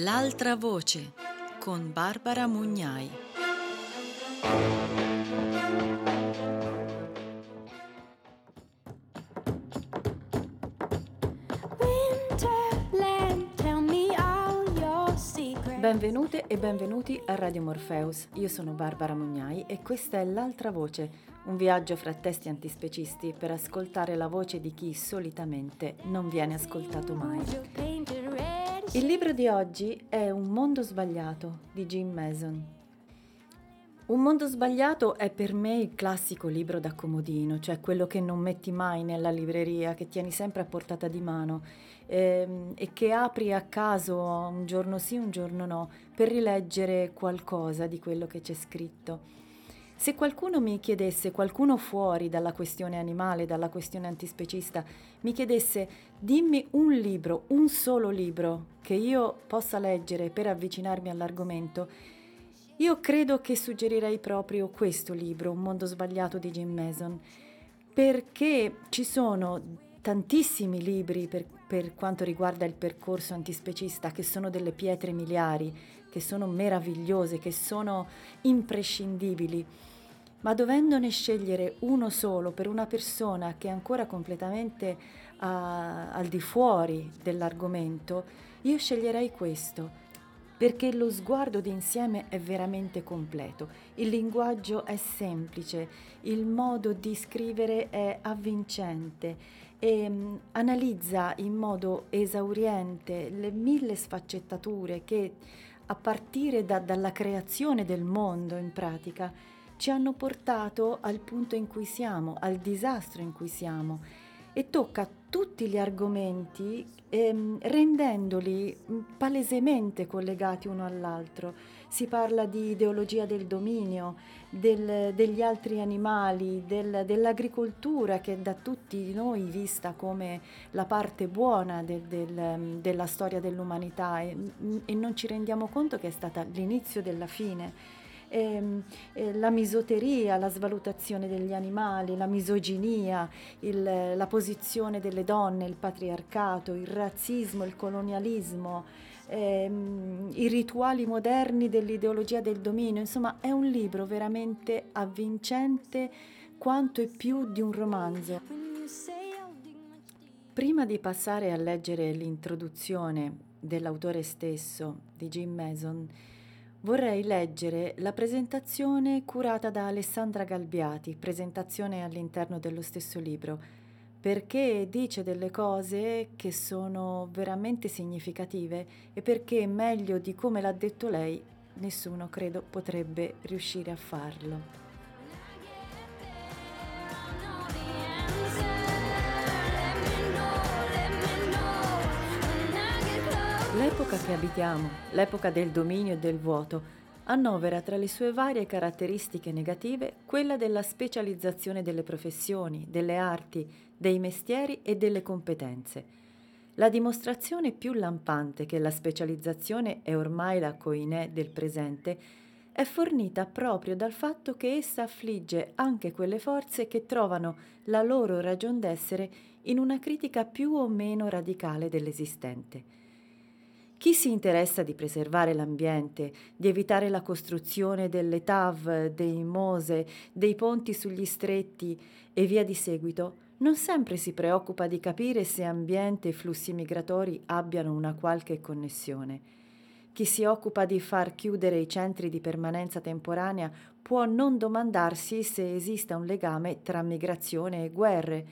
L'altra voce con Barbara Mugnai. Benvenute e benvenuti a Radio Morpheus. Io sono Barbara Mugnai e questa è L'altra voce, un viaggio fra testi antispecisti per ascoltare la voce di chi solitamente non viene ascoltato mai. Il libro di oggi è Un mondo sbagliato di Jim Mason. Un mondo sbagliato è per me il classico libro da comodino, cioè quello che non metti mai nella libreria, che tieni sempre a portata di mano ehm, e che apri a caso un giorno sì, un giorno no, per rileggere qualcosa di quello che c'è scritto. Se qualcuno mi chiedesse, qualcuno fuori dalla questione animale, dalla questione antispecista, mi chiedesse dimmi un libro, un solo libro che io possa leggere per avvicinarmi all'argomento, io credo che suggerirei proprio questo libro, Un mondo sbagliato di Jim Mason, perché ci sono tantissimi libri per, per, quanto riguarda il percorso antispecista che sono delle pietre miliari, che sono meravigliose, che sono imprescindibili ma dovendone scegliere uno solo per una persona che è ancora completamente uh, al di fuori dell'argomento, io sceglierei questo, perché lo sguardo d'insieme è veramente completo, il linguaggio è semplice, il modo di scrivere è avvincente e um, analizza in modo esauriente le mille sfaccettature che a partire da, dalla creazione del mondo in pratica ci hanno portato al punto in cui siamo, al disastro in cui siamo. E tocca tutti gli argomenti ehm, rendendoli mm, palesemente collegati uno all'altro. Si parla di ideologia del dominio, del, degli altri animali, del, dell'agricoltura che è da tutti noi vista come la parte buona del, del, della storia dell'umanità. E, e non ci rendiamo conto che è stata l'inizio della fine ehm, eh, la misoteria, la svalutazione degli animali, la misoginia, il, la posizione delle donne, il patriarcato, il razzismo, il colonialismo, ehm, i rituali moderni dell'ideologia del dominio. Insomma, è un libro veramente avvincente quanto e più di un romanzo. Prima di passare a leggere l'introduzione dell'autore stesso, di Jim Mason, Vorrei leggere la presentazione curata da Alessandra Galbiati, presentazione all'interno dello stesso libro, perché dice delle cose che sono veramente significative e perché meglio di come l'ha detto lei, nessuno credo potrebbe riuscire a farlo. L'epoca che abitiamo, l'epoca del dominio e del vuoto, annovera tra le sue varie caratteristiche negative quella della specializzazione delle professioni, delle arti, dei mestieri e delle competenze. La dimostrazione più lampante che la specializzazione è ormai la coinè del presente è fornita proprio dal fatto che essa affligge anche quelle forze che trovano la loro ragion d'essere in una critica più o meno radicale dell'esistente. Chi si interessa di preservare l'ambiente, di evitare la costruzione delle TAV, dei MOSE, dei ponti sugli stretti e via di seguito, non sempre si preoccupa di capire se ambiente e flussi migratori abbiano una qualche connessione. Chi si occupa di far chiudere i centri di permanenza temporanea può non domandarsi se esista un legame tra migrazione e guerre,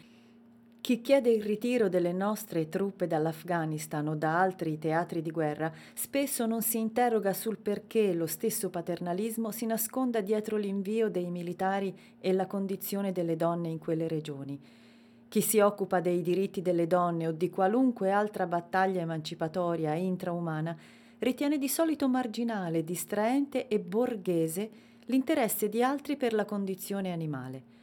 chi chiede il ritiro delle nostre truppe dall'Afghanistan o da altri teatri di guerra spesso non si interroga sul perché lo stesso paternalismo si nasconda dietro l'invio dei militari e la condizione delle donne in quelle regioni. Chi si occupa dei diritti delle donne o di qualunque altra battaglia emancipatoria e intraumana ritiene di solito marginale, distraente e borghese l'interesse di altri per la condizione animale.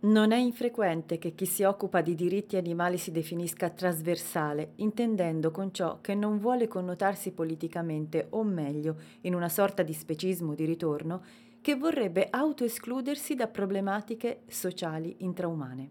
Non è infrequente che chi si occupa di diritti animali si definisca trasversale, intendendo con ciò che non vuole connotarsi politicamente, o meglio, in una sorta di specismo di ritorno, che vorrebbe autoescludersi da problematiche sociali intraumane.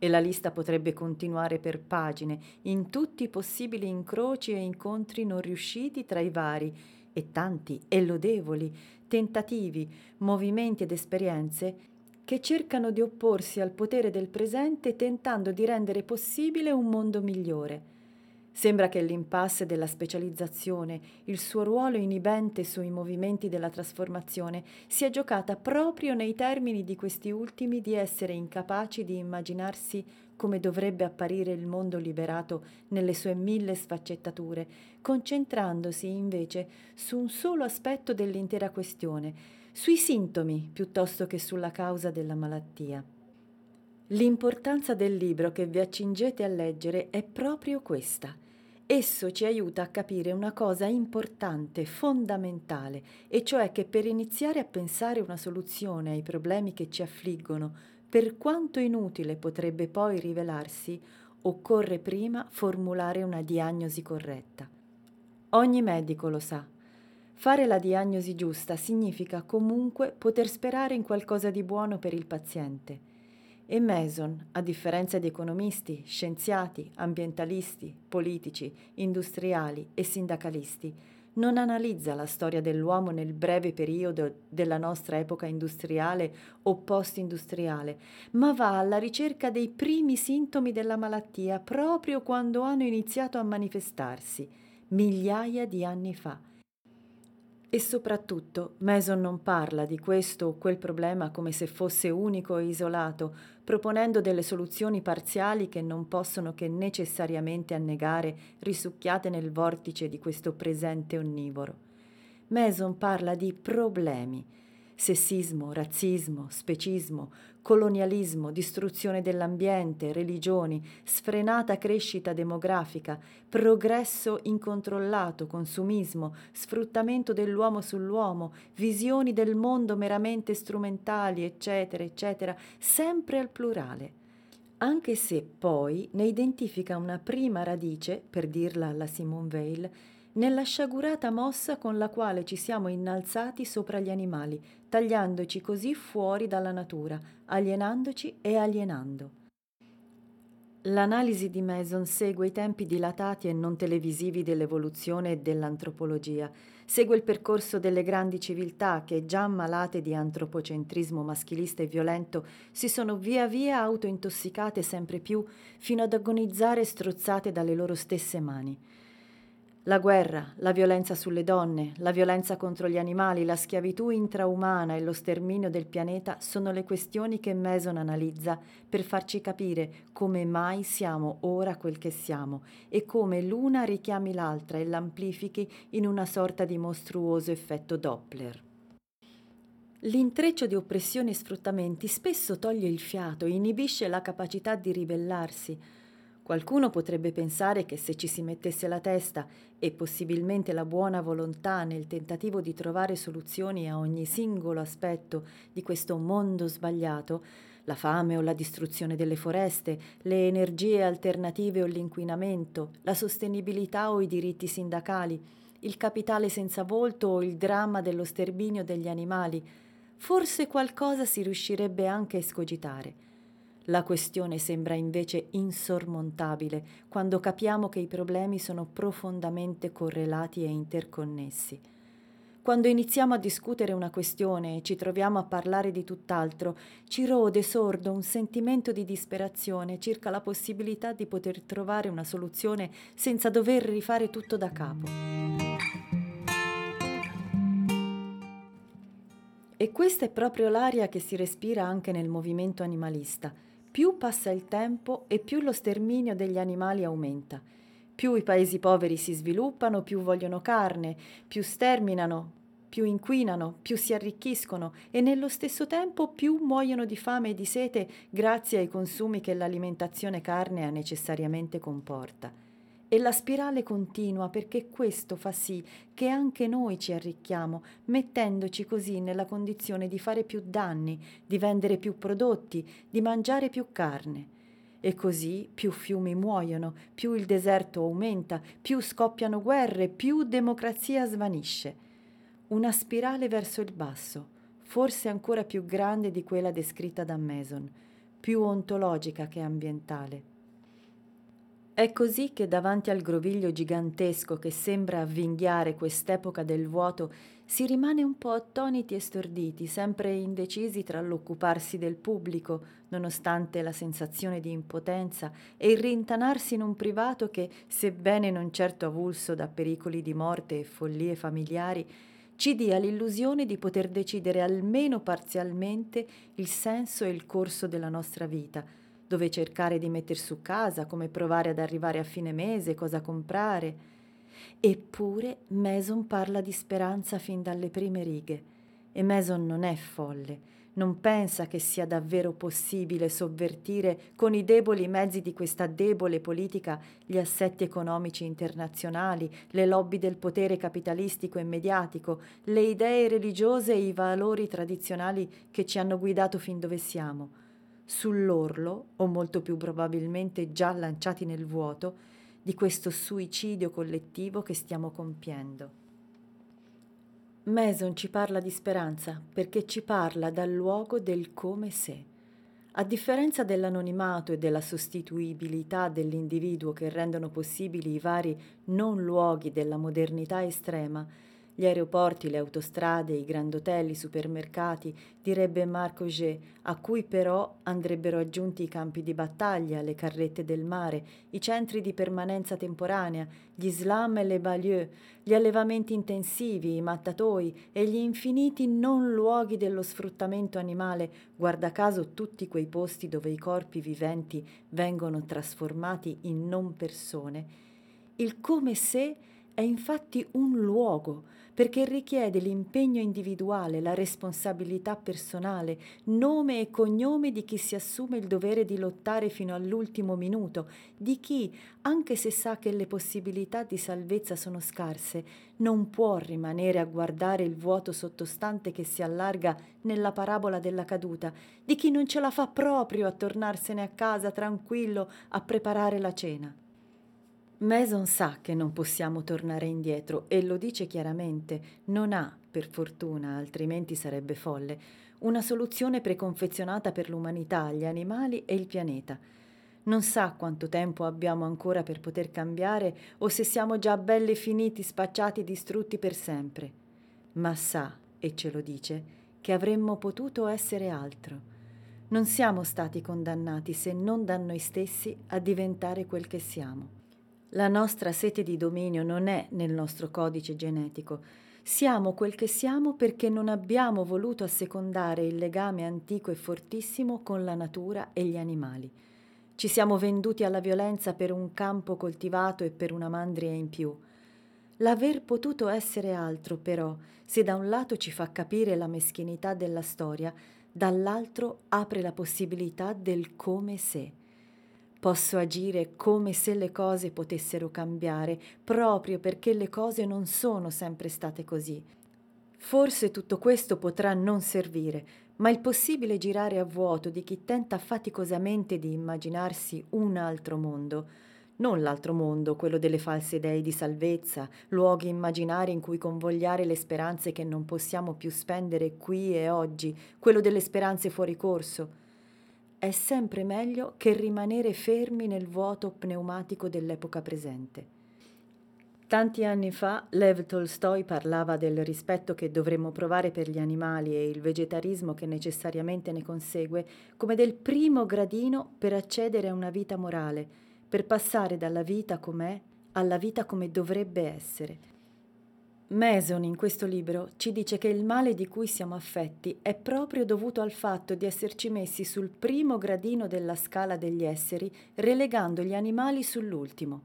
E la lista potrebbe continuare per pagine, in tutti i possibili incroci e incontri non riusciti tra i vari, e tanti e lodevoli, tentativi, movimenti ed esperienze che cercano di opporsi al potere del presente tentando di rendere possibile un mondo migliore. Sembra che l'impasse della specializzazione, il suo ruolo inibente sui movimenti della trasformazione, sia giocata proprio nei termini di questi ultimi di essere incapaci di immaginarsi come dovrebbe apparire il mondo liberato nelle sue mille sfaccettature, concentrandosi invece su un solo aspetto dell'intera questione, sui sintomi piuttosto che sulla causa della malattia. L'importanza del libro che vi accingete a leggere è proprio questa Esso ci aiuta a capire una cosa importante, fondamentale, e cioè che per iniziare a pensare una soluzione ai problemi che ci affliggono, per quanto inutile potrebbe poi rivelarsi, occorre prima formulare una diagnosi corretta. Ogni medico lo sa. Fare la diagnosi giusta significa comunque poter sperare in qualcosa di buono per il paziente. E Mason, a differenza di economisti, scienziati, ambientalisti, politici, industriali e sindacalisti, non analizza la storia dell'uomo nel breve periodo della nostra epoca industriale o post-industriale, ma va alla ricerca dei primi sintomi della malattia proprio quando hanno iniziato a manifestarsi, migliaia di anni fa e soprattutto Mason non parla di questo o quel problema come se fosse unico e isolato, proponendo delle soluzioni parziali che non possono che necessariamente annegare risucchiate nel vortice di questo presente onnivoro. Mason parla di problemi, sessismo, razzismo, specismo, colonialismo, distruzione dell'ambiente, religioni, sfrenata crescita demografica, progresso incontrollato, consumismo, sfruttamento dell'uomo sull'uomo, visioni del mondo meramente strumentali, eccetera, eccetera, sempre al plurale. Anche se poi ne identifica una prima radice, per dirla alla Simone Weil, nella sciagurata mossa con la quale ci siamo innalzati sopra gli animali, tagliandoci così fuori dalla natura, alienandoci e alienando. L'analisi di Mason segue i tempi dilatati e non televisivi dell'evoluzione e dell'antropologia, segue il percorso delle grandi civiltà che, già ammalate di antropocentrismo maschilista e violento, si sono via via autointossicate sempre più fino ad agonizzare strozzate dalle loro stesse mani. La guerra, la violenza sulle donne, la violenza contro gli animali, la schiavitù intraumana e lo sterminio del pianeta sono le questioni che Mason analizza per farci capire come mai siamo ora quel che siamo e come l'una richiami l'altra e l'amplifichi in una sorta di mostruoso effetto Doppler. L'intreccio di oppressioni e sfruttamenti spesso toglie il fiato, inibisce la capacità di ribellarsi, Qualcuno potrebbe pensare che se ci si mettesse la testa e possibilmente la buona volontà nel tentativo di trovare soluzioni a ogni singolo aspetto di questo mondo sbagliato, la fame o la distruzione delle foreste, le energie alternative o l'inquinamento, la sostenibilità o i diritti sindacali, il capitale senza volto o il dramma dello sterminio degli animali, forse qualcosa si riuscirebbe anche a escogitare la questione sembra invece insormontabile quando capiamo che i problemi sono profondamente correlati e interconnessi. Quando iniziamo a discutere una questione e ci troviamo a parlare di tutt'altro, ci rode sordo un sentimento di disperazione circa la possibilità di poter trovare una soluzione senza dover rifare tutto da capo. E questa è proprio l'aria che si respira anche nel movimento animalista più passa il tempo e più lo sterminio degli animali aumenta. Più i paesi poveri si sviluppano, più vogliono carne, più sterminano, più inquinano, più si arricchiscono e nello stesso tempo più muoiono di fame e di sete grazie ai consumi che l'alimentazione carnea necessariamente comporta. E la spirale continua perché questo fa sì che anche noi ci arricchiamo, mettendoci così nella condizione di fare più danni, di vendere più prodotti, di mangiare più carne. E così più fiumi muoiono, più il deserto aumenta, più scoppiano guerre, più democrazia svanisce. Una spirale verso il basso, forse ancora più grande di quella descritta da Mason più ontologica che ambientale. È così che davanti al groviglio gigantesco che sembra avvinghiare quest'epoca del vuoto si rimane un po' attoniti e storditi, sempre indecisi tra l'occuparsi del pubblico, nonostante la sensazione di impotenza, e il rintanarsi in un privato che, sebbene non certo avulso da pericoli di morte e follie familiari, ci dia l'illusione di poter decidere almeno parzialmente il senso e il corso della nostra vita, dove cercare di metter su casa, come provare ad arrivare a fine mese, cosa comprare. Eppure Mason parla di speranza fin dalle prime righe. E Mason non è folle, non pensa che sia davvero possibile sovvertire con i deboli mezzi di questa debole politica gli assetti economici internazionali, le lobby del potere capitalistico e mediatico, le idee religiose e i valori tradizionali che ci hanno guidato fin dove siamo sull'orlo, o molto più probabilmente già lanciati nel vuoto, di questo suicidio collettivo che stiamo compiendo. Mason ci parla di speranza perché ci parla dal luogo del come se. A differenza dell'anonimato e della sostituibilità dell'individuo che rendono possibili i vari non luoghi della modernità estrema, gli aeroporti, le autostrade, i grandotelli, i supermercati, direbbe Marc Auger, a cui però andrebbero aggiunti i campi di battaglia, le carrette del mare, i centri di permanenza temporanea, gli slam e le banlieue, gli allevamenti intensivi, i mattatoi e gli infiniti non luoghi dello sfruttamento animale, guarda caso tutti quei posti dove i corpi viventi vengono trasformati in non persone. Il come se è infatti un luogo, perché richiede l'impegno individuale, la responsabilità personale, nome e cognome di chi si assume il dovere di lottare fino all'ultimo minuto, di chi, anche se sa che le possibilità di salvezza sono scarse, non può rimanere a guardare il vuoto sottostante che si allarga nella parabola della caduta, di chi non ce la fa proprio a tornarsene a casa tranquillo a preparare la cena. Mason sa che non possiamo tornare indietro e lo dice chiaramente, non ha, per fortuna, altrimenti sarebbe folle, una soluzione preconfezionata per l'umanità, gli animali e il pianeta. Non sa quanto tempo abbiamo ancora per poter cambiare o se siamo già belli finiti, spacciati distrutti per sempre. Ma sa, e ce lo dice, che avremmo potuto essere altro. Non siamo stati condannati se non da noi stessi a diventare quel che siamo. La nostra sete di dominio non è nel nostro codice genetico. Siamo quel che siamo perché non abbiamo voluto assecondare il legame antico e fortissimo con la natura e gli animali. Ci siamo venduti alla violenza per un campo coltivato e per una mandria in più. L'aver potuto essere altro, però, se da un lato ci fa capire la meschinità della storia, dall'altro apre la possibilità del come se. Posso agire come se le cose potessero cambiare, proprio perché le cose non sono sempre state così. Forse tutto questo potrà non servire, ma il possibile girare a vuoto di chi tenta faticosamente di immaginarsi un altro mondo, non l'altro mondo, quello delle false dei di salvezza, luoghi immaginari in cui convogliare le speranze che non possiamo più spendere qui e oggi, quello delle speranze fuori corso è sempre meglio che rimanere fermi nel vuoto pneumatico dell'epoca presente. Tanti anni fa Lev Tolstoi parlava del rispetto che dovremmo provare per gli animali e il vegetarismo che necessariamente ne consegue come del primo gradino per accedere a una vita morale, per passare dalla vita com'è alla vita come dovrebbe essere. Mason in questo libro ci dice che il male di cui siamo affetti è proprio dovuto al fatto di esserci messi sul primo gradino della scala degli esseri, relegando gli animali sull'ultimo.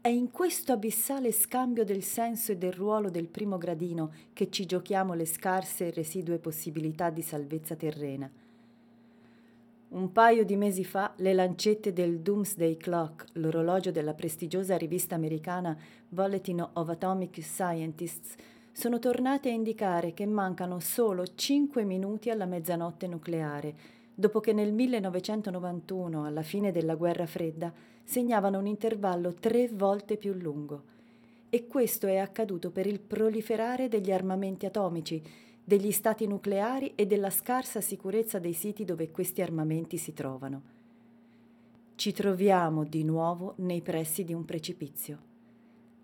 È in questo abissale scambio del senso e del ruolo del primo gradino che ci giochiamo le scarse e residue possibilità di salvezza terrena. Un paio di mesi fa le lancette del Doomsday Clock, l'orologio della prestigiosa rivista americana Bulletin of Atomic Scientists, sono tornate a indicare che mancano solo 5 minuti alla mezzanotte nucleare, dopo che nel 1991, alla fine della guerra fredda, segnavano un intervallo tre volte più lungo. E questo è accaduto per il proliferare degli armamenti atomici, degli stati nucleari e della scarsa sicurezza dei siti dove questi armamenti si trovano. Ci troviamo di nuovo nei pressi di un precipizio.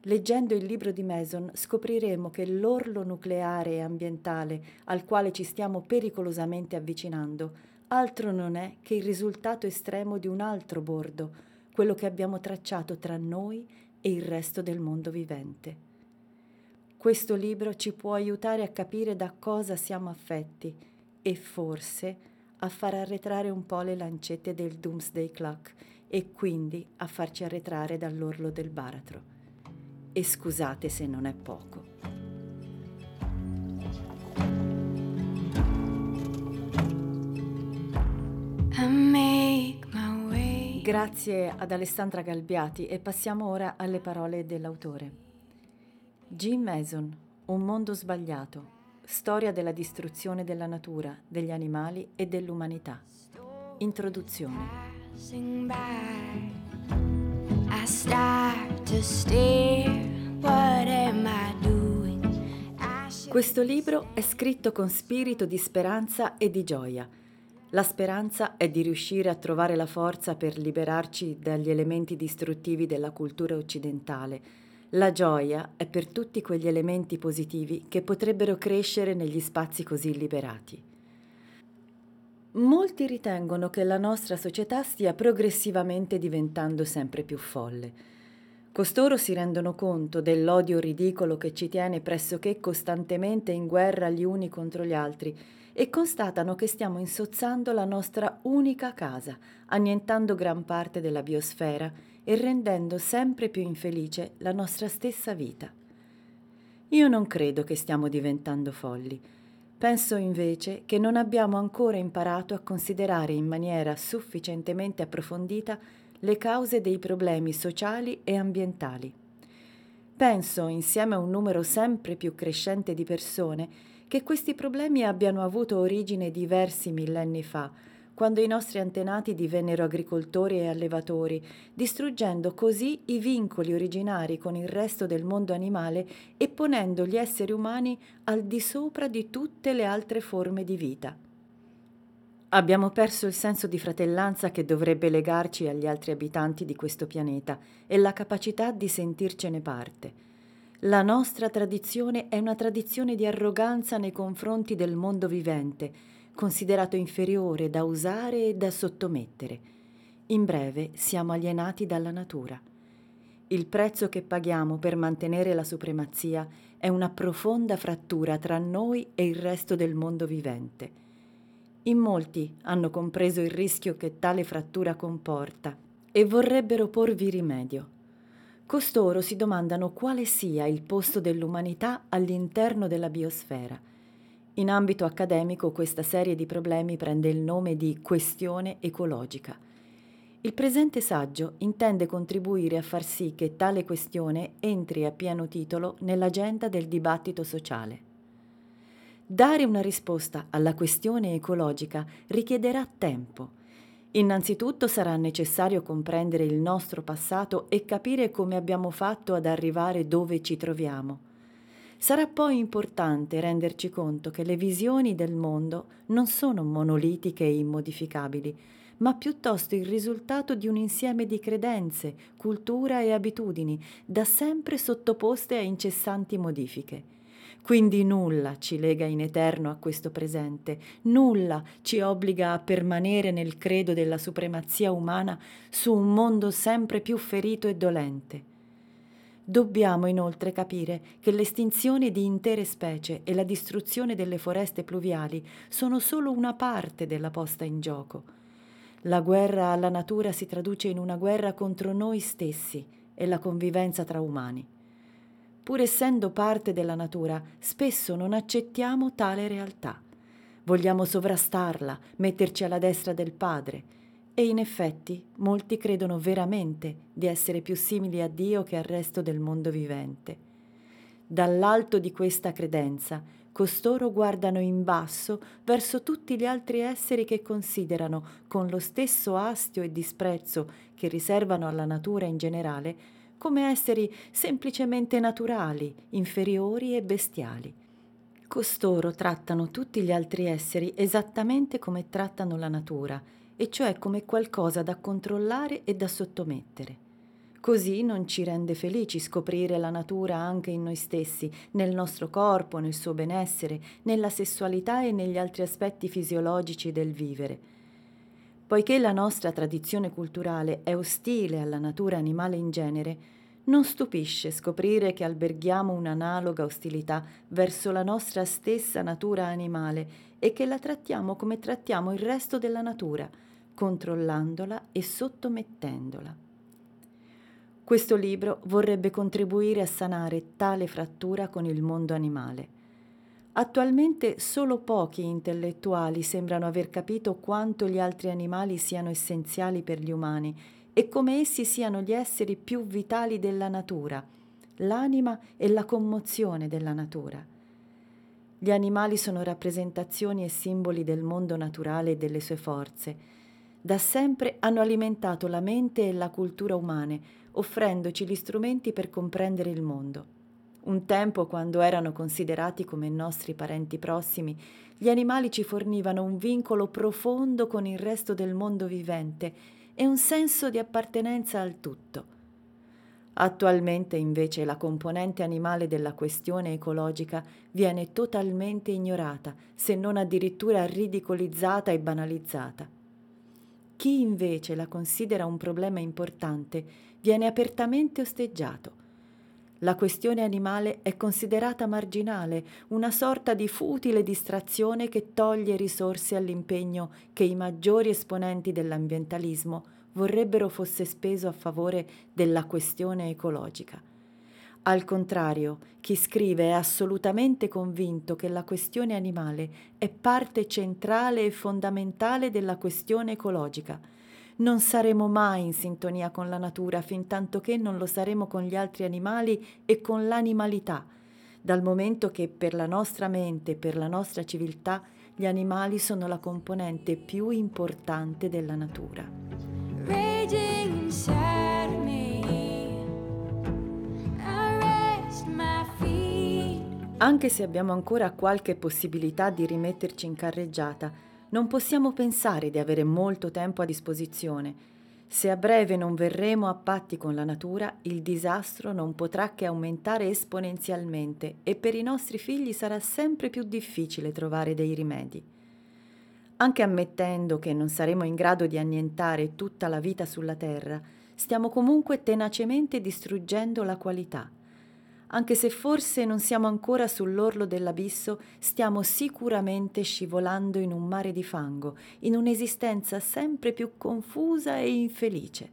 Leggendo il libro di Mason scopriremo che l'orlo nucleare e ambientale al quale ci stiamo pericolosamente avvicinando altro non è che il risultato estremo di un altro bordo, quello che abbiamo tracciato tra noi e il resto del mondo vivente. Questo libro ci può aiutare a capire da cosa siamo affetti e forse a far arretrare un po' le lancette del Doomsday Clock e quindi a farci arretrare dall'orlo del baratro. E scusate se non è poco. Grazie ad Alessandra Galbiati e passiamo ora alle parole dell'autore. Jim Mason, Un mondo sbagliato. Storia della distruzione della natura, degli animali e dell'umanità. Introduzione. Questo libro è scritto con spirito di speranza e di gioia. La speranza è di riuscire a trovare la forza per liberarci dagli elementi distruttivi della cultura occidentale la gioia è per tutti quegli elementi positivi che potrebbero crescere negli spazi così liberati. Molti ritengono che la nostra società stia progressivamente diventando sempre più folle. Costoro si rendono conto dell'odio ridicolo che ci tiene pressoché costantemente in guerra gli uni contro gli altri e constatano che stiamo insozzando la nostra unica casa, annientando gran parte della biosfera e rendendo sempre più infelice la nostra stessa vita. Io non credo che stiamo diventando folli. Penso invece che non abbiamo ancora imparato a considerare in maniera sufficientemente approfondita le cause dei problemi sociali e ambientali. Penso, insieme a un numero sempre più crescente di persone, che questi problemi abbiano avuto origine diversi millenni fa, quando i nostri antenati divennero agricoltori e allevatori, distruggendo così i vincoli originari con il resto del mondo animale e ponendo gli esseri umani al di sopra di tutte le altre forme di vita. Abbiamo perso il senso di fratellanza che dovrebbe legarci agli altri abitanti di questo pianeta e la capacità di sentircene parte. La nostra tradizione è una tradizione di arroganza nei confronti del mondo vivente, considerato inferiore da usare e da sottomettere. In breve, siamo alienati dalla natura. Il prezzo che paghiamo per mantenere la supremazia è una profonda frattura tra noi e il resto del mondo vivente. In molti hanno compreso il rischio che tale frattura comporta e vorrebbero porvi rimedio. Costoro si domandano quale sia il posto dell'umanità all'interno della biosfera in ambito accademico questa serie di problemi prende il nome di questione ecologica. Il presente saggio intende contribuire a far sì che tale questione entri a pieno titolo nell'agenda del dibattito sociale. Dare una risposta alla questione ecologica richiederà tempo. Innanzitutto sarà necessario comprendere il nostro passato e capire come abbiamo fatto ad arrivare dove ci troviamo. Sarà poi importante renderci conto che le visioni del mondo non sono monolitiche e immodificabili, ma piuttosto il risultato di un insieme di credenze, cultura e abitudini, da sempre sottoposte a incessanti modifiche. Quindi nulla ci lega in eterno a questo presente, nulla ci obbliga a permanere nel credo della supremazia umana su un mondo sempre più ferito e dolente. Dobbiamo inoltre capire che l'estinzione di intere specie e la distruzione delle foreste pluviali sono solo una parte della posta in gioco. La guerra alla natura si traduce in una guerra contro noi stessi e la convivenza tra umani. Pur essendo parte della natura, spesso non accettiamo tale realtà. Vogliamo sovrastarla, metterci alla destra del padre, e in effetti molti credono veramente di essere più simili a Dio che al resto del mondo vivente. Dall'alto di questa credenza, costoro guardano in basso verso tutti gli altri esseri che considerano, con lo stesso astio e disprezzo che riservano alla natura in generale, come esseri semplicemente naturali, inferiori e bestiali. Costoro trattano tutti gli altri esseri esattamente come trattano la natura, e cioè come qualcosa da controllare e da sottomettere. Così non ci rende felici scoprire la natura anche in noi stessi, nel nostro corpo, nel suo benessere, nella sessualità e negli altri aspetti fisiologici del vivere. Poiché la nostra tradizione culturale è ostile alla natura animale in genere, non stupisce scoprire che alberghiamo un'analoga ostilità verso la nostra stessa natura animale e che la trattiamo come trattiamo il resto della natura, controllandola e sottomettendola. Questo libro vorrebbe contribuire a sanare tale frattura con il mondo animale. Attualmente solo pochi intellettuali sembrano aver capito quanto gli altri animali siano essenziali per gli umani e come essi siano gli esseri più vitali della natura, l'anima e la commozione della natura. Gli animali sono rappresentazioni e simboli del mondo naturale e delle sue forze. Da sempre hanno alimentato la mente e la cultura umane, offrendoci gli strumenti per comprendere il mondo. Un tempo, quando erano considerati come nostri parenti prossimi, gli animali ci fornivano un vincolo profondo con il resto del mondo vivente e un senso di appartenenza al tutto. Attualmente invece la componente animale della questione ecologica viene totalmente ignorata, se non addirittura ridicolizzata e banalizzata. Chi invece la considera un problema importante viene apertamente osteggiato. La questione animale è considerata marginale, una sorta di futile distrazione che toglie risorse all'impegno che i maggiori esponenti dell'ambientalismo vorrebbero fosse speso a favore della questione ecologica. Al contrario, chi scrive è assolutamente convinto che la questione animale è parte centrale e fondamentale della questione ecologica. Non saremo mai in sintonia con la natura fin tanto che non lo saremo con gli altri animali e con l'animalità, dal momento che per la nostra mente e per la nostra civiltà gli animali sono la componente più importante della natura. Anche se abbiamo ancora qualche possibilità di rimetterci in carreggiata, non possiamo pensare di avere molto tempo a disposizione. Se a breve non verremo a patti con la natura, il disastro non potrà che aumentare esponenzialmente e per i nostri figli sarà sempre più difficile trovare dei rimedi. Anche ammettendo che non saremo in grado di annientare tutta la vita sulla Terra, stiamo comunque tenacemente distruggendo la qualità anche se forse non siamo ancora sull'orlo dell'abisso, stiamo sicuramente scivolando in un mare di fango, in un'esistenza sempre più confusa e infelice.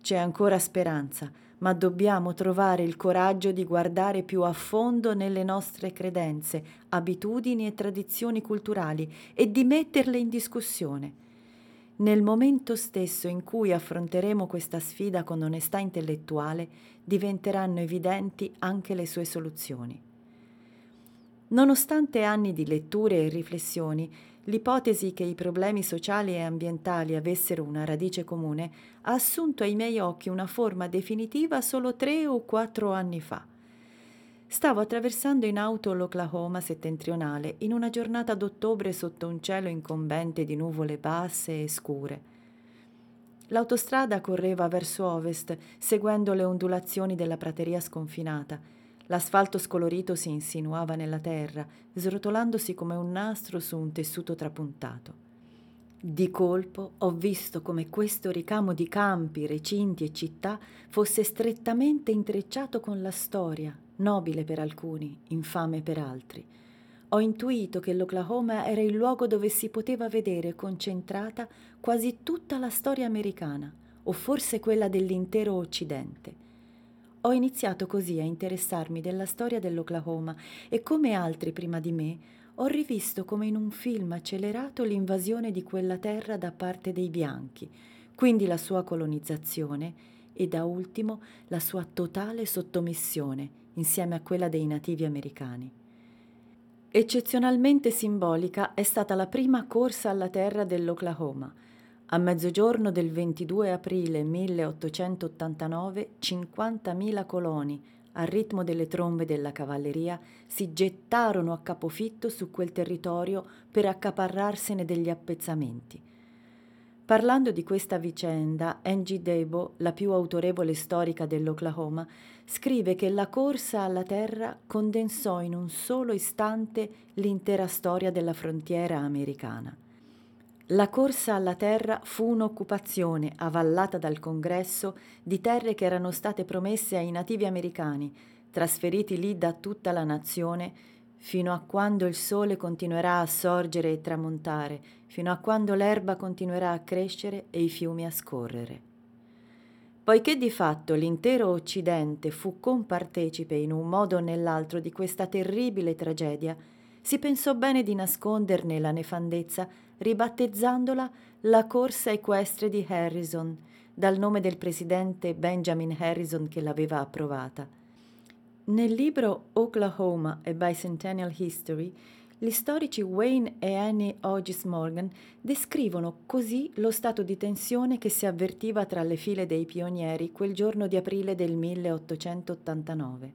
C'è ancora speranza, ma dobbiamo trovare il coraggio di guardare più a fondo nelle nostre credenze, abitudini e tradizioni culturali e di metterle in discussione nel momento stesso in cui affronteremo questa sfida con onestà intellettuale, diventeranno evidenti anche le sue soluzioni. Nonostante anni di letture e riflessioni, l'ipotesi che i problemi sociali e ambientali avessero una radice comune ha assunto ai miei occhi una forma definitiva solo tre o quattro anni fa. Stavo attraversando in auto l'Oklahoma settentrionale in una giornata d'ottobre sotto un cielo incombente di nuvole basse e scure. L'autostrada correva verso ovest, seguendo le ondulazioni della prateria sconfinata. L'asfalto scolorito si insinuava nella terra, srotolandosi come un nastro su un tessuto trapuntato. Di colpo ho visto come questo ricamo di campi, recinti e città fosse strettamente intrecciato con la storia, nobile per alcuni, infame per altri. Ho intuito che l'Oklahoma era il luogo dove si poteva vedere concentrata quasi tutta la storia americana, o forse quella dell'intero Occidente. Ho iniziato così a interessarmi della storia dell'Oklahoma e come altri prima di me ho rivisto come in un film accelerato l'invasione di quella terra da parte dei bianchi, quindi la sua colonizzazione e da ultimo la sua totale sottomissione insieme a quella dei nativi americani. Eccezionalmente simbolica è stata la prima corsa alla terra dell'Oklahoma. A mezzogiorno del 22 aprile 1889 50.000 coloni, al ritmo delle trombe della cavalleria, si gettarono a capofitto su quel territorio per accaparrarsene degli appezzamenti. Parlando di questa vicenda, Angie Debo, la più autorevole storica dell'Oklahoma, scrive che la corsa alla terra condensò in un solo istante l'intera storia della frontiera americana. La corsa alla terra fu un'occupazione avallata dal Congresso di terre che erano state promesse ai nativi americani, trasferiti lì da tutta la nazione, fino a quando il sole continuerà a sorgere e tramontare, fino a quando l'erba continuerà a crescere e i fiumi a scorrere. Poiché di fatto l'intero Occidente fu compartecipe in un modo o nell'altro di questa terribile tragedia, si pensò bene di nasconderne la nefandezza ribattezzandola la corsa equestre di Harrison, dal nome del presidente Benjamin Harrison che l'aveva approvata. Nel libro Oklahoma a Bicentennial History, gli storici Wayne e Annie Hodges Morgan descrivono così lo stato di tensione che si avvertiva tra le file dei pionieri quel giorno di aprile del 1889.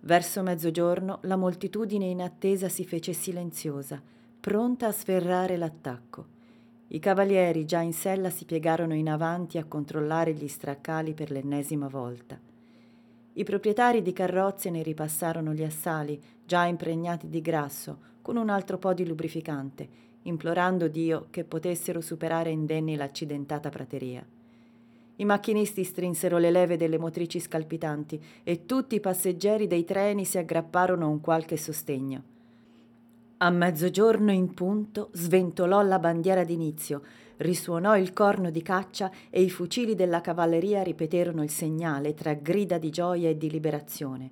Verso mezzogiorno la moltitudine in attesa si fece silenziosa, pronta a sferrare l'attacco. I cavalieri già in sella si piegarono in avanti a controllare gli straccali per l'ennesima volta. I proprietari di carrozze ne ripassarono gli assali, già impregnati di grasso, con un altro po' di lubrificante, implorando Dio che potessero superare indenni l'accidentata prateria. I macchinisti strinsero le leve delle motrici scalpitanti e tutti i passeggeri dei treni si aggrapparono a un qualche sostegno. A mezzogiorno in punto sventolò la bandiera d'inizio, risuonò il corno di caccia e i fucili della cavalleria ripeterono il segnale tra grida di gioia e di liberazione.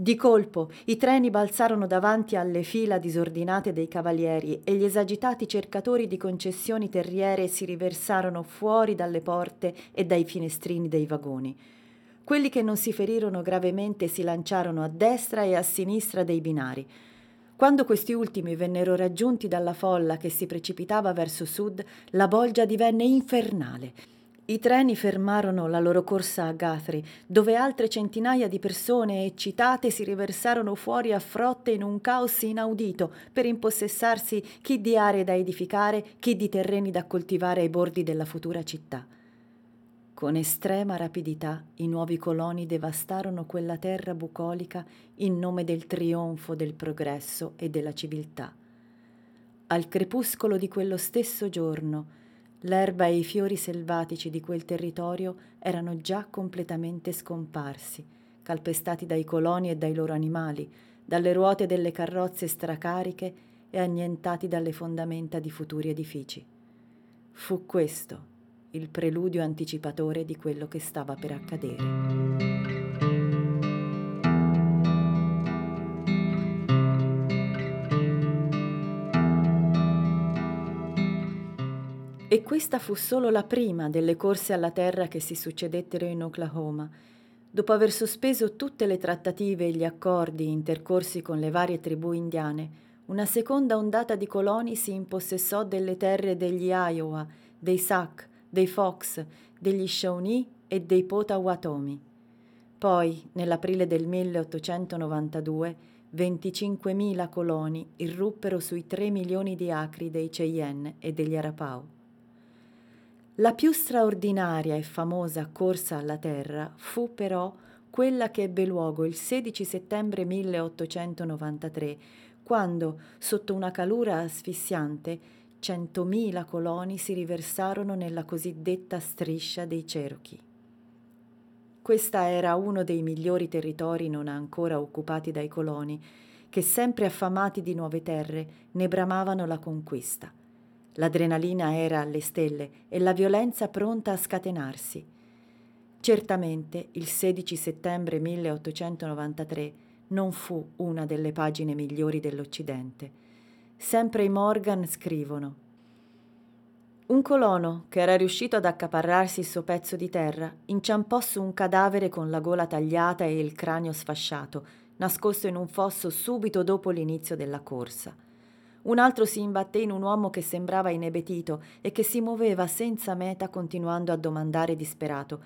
Di colpo i treni balzarono davanti alle fila disordinate dei cavalieri e gli esagitati cercatori di concessioni terriere si riversarono fuori dalle porte e dai finestrini dei vagoni. Quelli che non si ferirono gravemente si lanciarono a destra e a sinistra dei binari. Quando questi ultimi vennero raggiunti dalla folla che si precipitava verso sud, la bolgia divenne infernale. I treni fermarono la loro corsa a Guthrie, dove altre centinaia di persone eccitate si riversarono fuori a frotte in un caos inaudito per impossessarsi chi di aree da edificare, chi di terreni da coltivare ai bordi della futura città. Con estrema rapidità i nuovi coloni devastarono quella terra bucolica in nome del trionfo del progresso e della civiltà. Al crepuscolo di quello stesso giorno, L'erba e i fiori selvatici di quel territorio erano già completamente scomparsi, calpestati dai coloni e dai loro animali, dalle ruote delle carrozze stracariche e annientati dalle fondamenta di futuri edifici. Fu questo il preludio anticipatore di quello che stava per accadere. E questa fu solo la prima delle corse alla terra che si succedettero in Oklahoma. Dopo aver sospeso tutte le trattative e gli accordi intercorsi con le varie tribù indiane, una seconda ondata di coloni si impossessò delle terre degli Iowa, dei Sac, dei Fox, degli Shawnee e dei Potawatomi. Poi, nell'aprile del 1892, 25.000 coloni irruppero sui 3 milioni di acri dei Cheyenne e degli Arapau. La più straordinaria e famosa corsa alla Terra fu però quella che ebbe luogo il 16 settembre 1893, quando, sotto una calura asfissiante, centomila coloni si riversarono nella cosiddetta striscia dei Cherokee. Questa era uno dei migliori territori non ancora occupati dai coloni, che sempre affamati di nuove terre ne bramavano la conquista. L'adrenalina era alle stelle e la violenza pronta a scatenarsi. Certamente il 16 settembre 1893 non fu una delle pagine migliori dell'Occidente. Sempre i Morgan scrivono un colono, che era riuscito ad accaparrarsi il suo pezzo di terra, inciampò su un cadavere con la gola tagliata e il cranio sfasciato, nascosto in un fosso subito dopo l'inizio della corsa. Un altro si imbatté in un uomo che sembrava inebetito e che si muoveva senza meta continuando a domandare disperato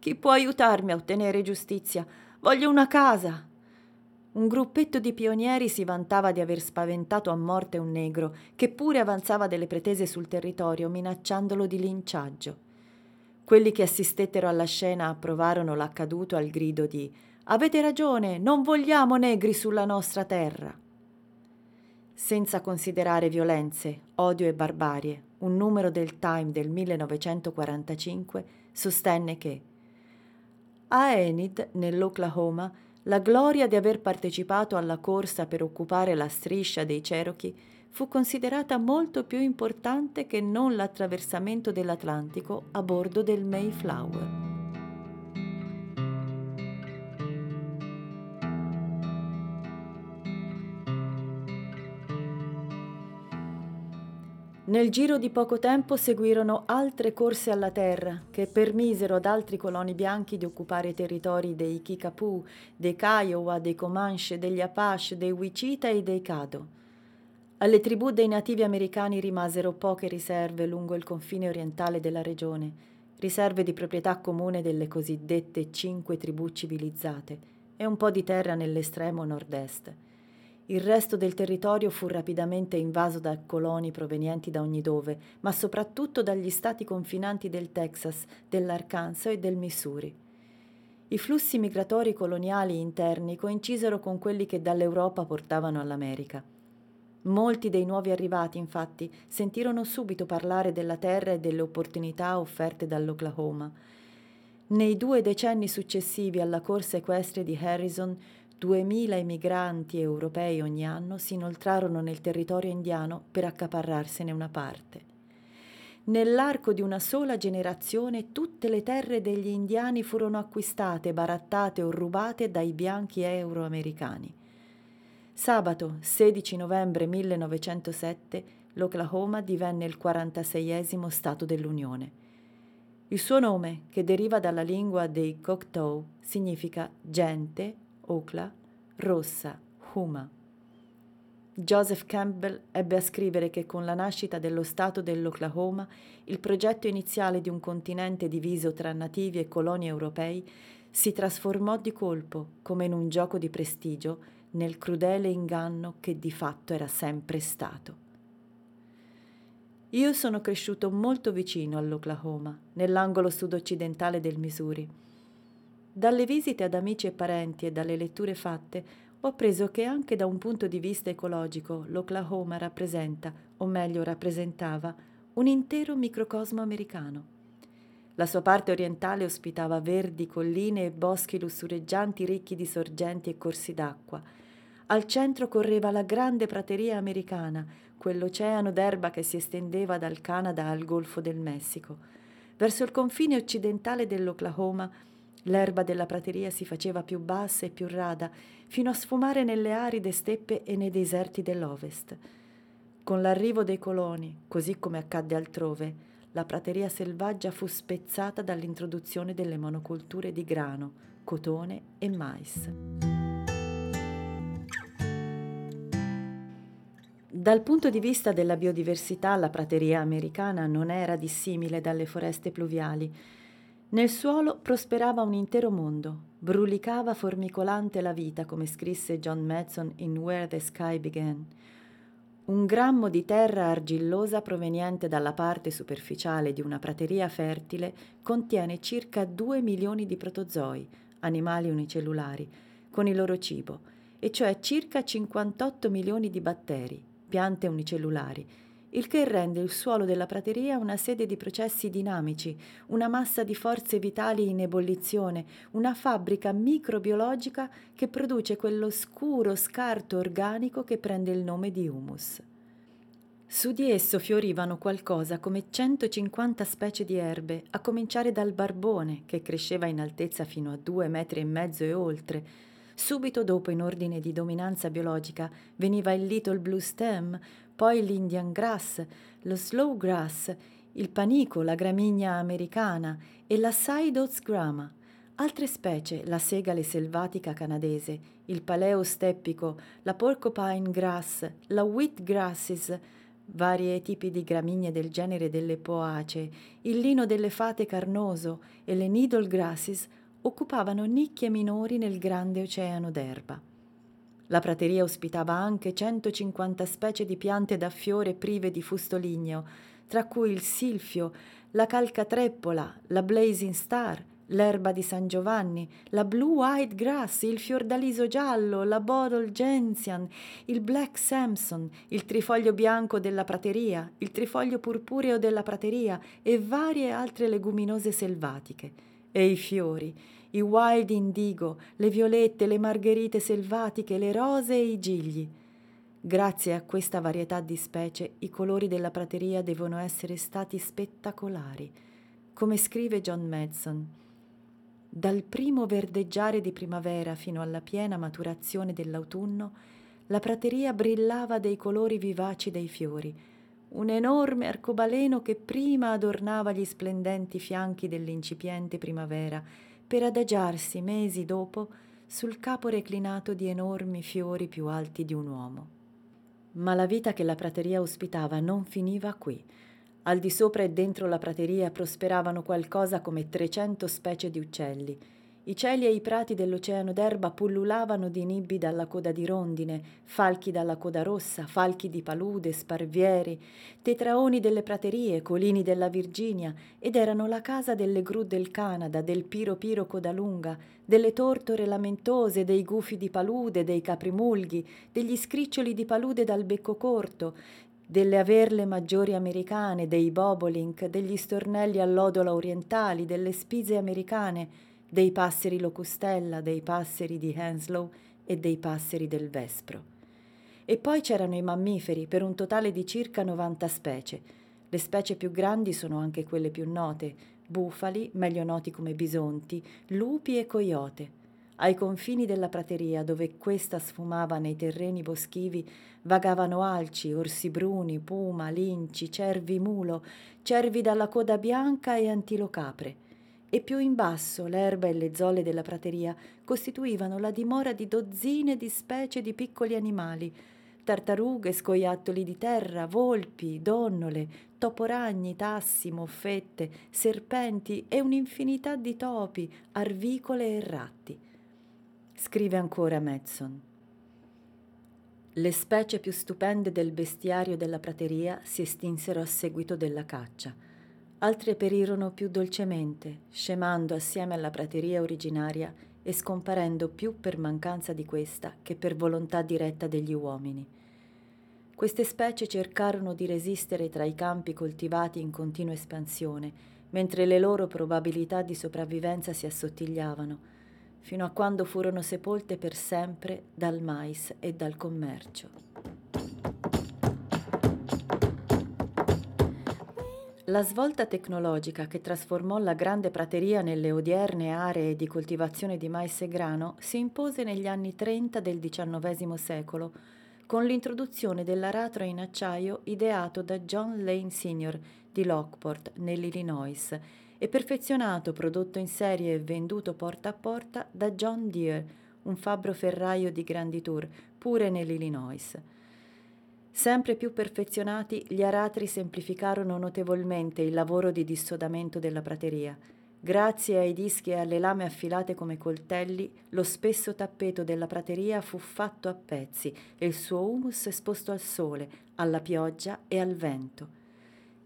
Chi può aiutarmi a ottenere giustizia? Voglio una casa. Un gruppetto di pionieri si vantava di aver spaventato a morte un negro, che pure avanzava delle pretese sul territorio, minacciandolo di linciaggio. Quelli che assistettero alla scena approvarono l'accaduto al grido di Avete ragione, non vogliamo negri sulla nostra terra. Senza considerare violenze, odio e barbarie, un numero del Time del 1945 sostenne che a Enid, nell'Oklahoma, la gloria di aver partecipato alla corsa per occupare la striscia dei Cherokee fu considerata molto più importante che non l'attraversamento dell'Atlantico a bordo del Mayflower. Nel giro di poco tempo seguirono altre corse alla terra che permisero ad altri coloni bianchi di occupare i territori dei Kickapoo, dei Kiowa, dei Comanche, degli Apache, dei Wichita e dei Caddo. Alle tribù dei nativi americani rimasero poche riserve lungo il confine orientale della regione, riserve di proprietà comune delle cosiddette cinque tribù civilizzate e un po' di terra nell'estremo nord-est. Il resto del territorio fu rapidamente invaso da coloni provenienti da ogni dove, ma soprattutto dagli stati confinanti del Texas, dell'Arkansas e del Missouri. I flussi migratori coloniali interni coincisero con quelli che dall'Europa portavano all'America. Molti dei nuovi arrivati, infatti, sentirono subito parlare della terra e delle opportunità offerte dall'Oklahoma. Nei due decenni successivi alla corsa equestre di Harrison, 2.000 emigranti europei ogni anno si inoltrarono nel territorio indiano per accaparrarsene una parte. Nell'arco di una sola generazione tutte le terre degli indiani furono acquistate, barattate o rubate dai bianchi euroamericani. Sabato 16 novembre 1907 l'Oklahoma divenne il 46esimo Stato dell'Unione. Il suo nome, che deriva dalla lingua dei Choctaw, significa gente Okla, rossa, Huma. Joseph Campbell ebbe a scrivere che con la nascita dello Stato dell'Oklahoma il progetto iniziale di un continente diviso tra nativi e coloni europei si trasformò di colpo, come in un gioco di prestigio, nel crudele inganno che di fatto era sempre stato. Io sono cresciuto molto vicino all'Oklahoma, nell'angolo sud-occidentale del Missouri dalle visite ad amici e parenti e dalle letture fatte ho appreso che anche da un punto di vista ecologico l'Oklahoma rappresenta, o meglio rappresentava, un intero microcosmo americano. La sua parte orientale ospitava verdi colline e boschi lussureggianti ricchi di sorgenti e corsi d'acqua. Al centro correva la grande prateria americana, quell'oceano d'erba che si estendeva dal Canada al Golfo del Messico. Verso il confine occidentale dell'Oklahoma L'erba della prateria si faceva più bassa e più rada, fino a sfumare nelle aride steppe e nei deserti dell'ovest. Con l'arrivo dei coloni, così come accadde altrove, la prateria selvaggia fu spezzata dall'introduzione delle monoculture di grano, cotone e mais. Dal punto di vista della biodiversità, la prateria americana non era dissimile dalle foreste pluviali, nel suolo prosperava un intero mondo, brulicava formicolante la vita, come scrisse John Madson in Where the Sky Began. Un grammo di terra argillosa proveniente dalla parte superficiale di una prateria fertile contiene circa 2 milioni di protozoi, animali unicellulari, con il loro cibo, e cioè circa 58 milioni di batteri, piante unicellulari, il che rende il suolo della prateria una sede di processi dinamici, una massa di forze vitali in ebollizione, una fabbrica microbiologica che produce quello scuro scarto organico che prende il nome di humus. Su di esso fiorivano qualcosa come 150 specie di erbe, a cominciare dal barbone, che cresceva in altezza fino a due metri e mezzo e oltre, Subito dopo, in ordine di dominanza biologica, veniva il Little Blue Stem, poi l'Indian Grass, lo Slow Grass, il panico, la gramigna americana e la Sidots grama. Altre specie, la segale selvatica canadese, il paleo steppico, la porcupine grass, la wheat grasses, varie tipi di gramigne del genere delle poacee, il lino delle fate carnoso e le needle grasses occupavano nicchie minori nel grande oceano d'erba. La prateria ospitava anche 150 specie di piante da fiore prive di fusto ligneo, tra cui il silfio, la calcatreppola, la blazing star, l'erba di San Giovanni, la blue white grass, il fiordaliso giallo, la bottle gentian, il black samson, il trifoglio bianco della prateria, il trifoglio purpureo della prateria e varie altre leguminose selvatiche. E i fiori, i wild indigo, le violette, le margherite selvatiche, le rose e i gigli. Grazie a questa varietà di specie, i colori della prateria devono essere stati spettacolari. Come scrive John Madson, dal primo verdeggiare di primavera fino alla piena maturazione dell'autunno, la prateria brillava dei colori vivaci dei fiori, un enorme arcobaleno che prima adornava gli splendenti fianchi dell'incipiente primavera per adagiarsi mesi dopo sul capo reclinato di enormi fiori più alti di un uomo. Ma la vita che la prateria ospitava non finiva qui. Al di sopra e dentro la prateria prosperavano qualcosa come 300 specie di uccelli, i cieli e i prati dell'oceano d'erba pullulavano di nibbi dalla coda di rondine, falchi dalla coda rossa, falchi di palude, sparvieri, tetraoni delle praterie, colini della Virginia, ed erano la casa delle gru del Canada, del piro piro coda lunga, delle tortore lamentose, dei gufi di palude, dei caprimulghi, degli scriccioli di palude dal becco corto, delle averle maggiori americane, dei bobolink, degli stornelli all'odola orientali, delle spise americane, dei passeri locustella, dei passeri di Henslow e dei passeri del Vespro. E poi c'erano i mammiferi, per un totale di circa 90 specie. Le specie più grandi sono anche quelle più note, bufali, meglio noti come bisonti, lupi e coyote. Ai confini della prateria, dove questa sfumava nei terreni boschivi, vagavano alci, orsi bruni, puma, linci, cervi mulo, cervi dalla coda bianca e antilocapre e più in basso l'erba e le zolle della prateria costituivano la dimora di dozzine di specie di piccoli animali, tartarughe, scoiattoli di terra, volpi, donnole, toporagni, tassi, moffette, serpenti e un'infinità di topi, arvicole e ratti. Scrive ancora Madson. Le specie più stupende del bestiario della prateria si estinsero a seguito della caccia altre perirono più dolcemente, scemando assieme alla prateria originaria e scomparendo più per mancanza di questa che per volontà diretta degli uomini. Queste specie cercarono di resistere tra i campi coltivati in continua espansione, mentre le loro probabilità di sopravvivenza si assottigliavano, fino a quando furono sepolte per sempre dal mais e dal commercio. La svolta tecnologica che trasformò la grande prateria nelle odierne aree di coltivazione di mais e grano si impose negli anni 30 del XIX secolo con l'introduzione dell'aratro in acciaio ideato da John Lane Sr. di Lockport, nell'Illinois, e perfezionato, prodotto in serie e venduto porta a porta da John Deere, un fabbro ferraio di Grandi Tour, pure nell'Illinois. Sempre più perfezionati, gli aratri semplificarono notevolmente il lavoro di dissodamento della prateria. Grazie ai dischi e alle lame affilate come coltelli, lo spesso tappeto della prateria fu fatto a pezzi e il suo humus esposto al sole, alla pioggia e al vento.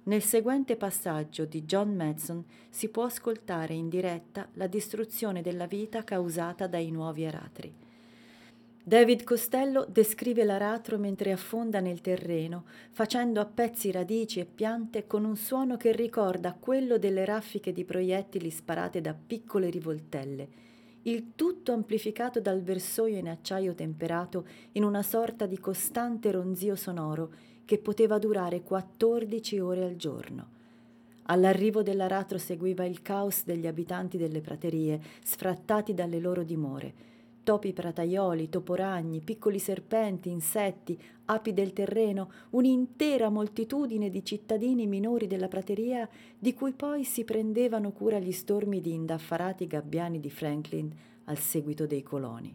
Nel seguente passaggio di John Madson si può ascoltare in diretta la distruzione della vita causata dai nuovi aratri. David Costello descrive l'aratro mentre affonda nel terreno, facendo a pezzi radici e piante con un suono che ricorda quello delle raffiche di proiettili sparate da piccole rivoltelle, il tutto amplificato dal versoio in acciaio temperato in una sorta di costante ronzio sonoro che poteva durare 14 ore al giorno. All'arrivo dell'aratro seguiva il caos degli abitanti delle praterie, sfrattati dalle loro dimore, topi prataioli, toporagni, piccoli serpenti, insetti, api del terreno, un'intera moltitudine di cittadini minori della prateria di cui poi si prendevano cura gli stormi di indaffarati gabbiani di Franklin al seguito dei coloni.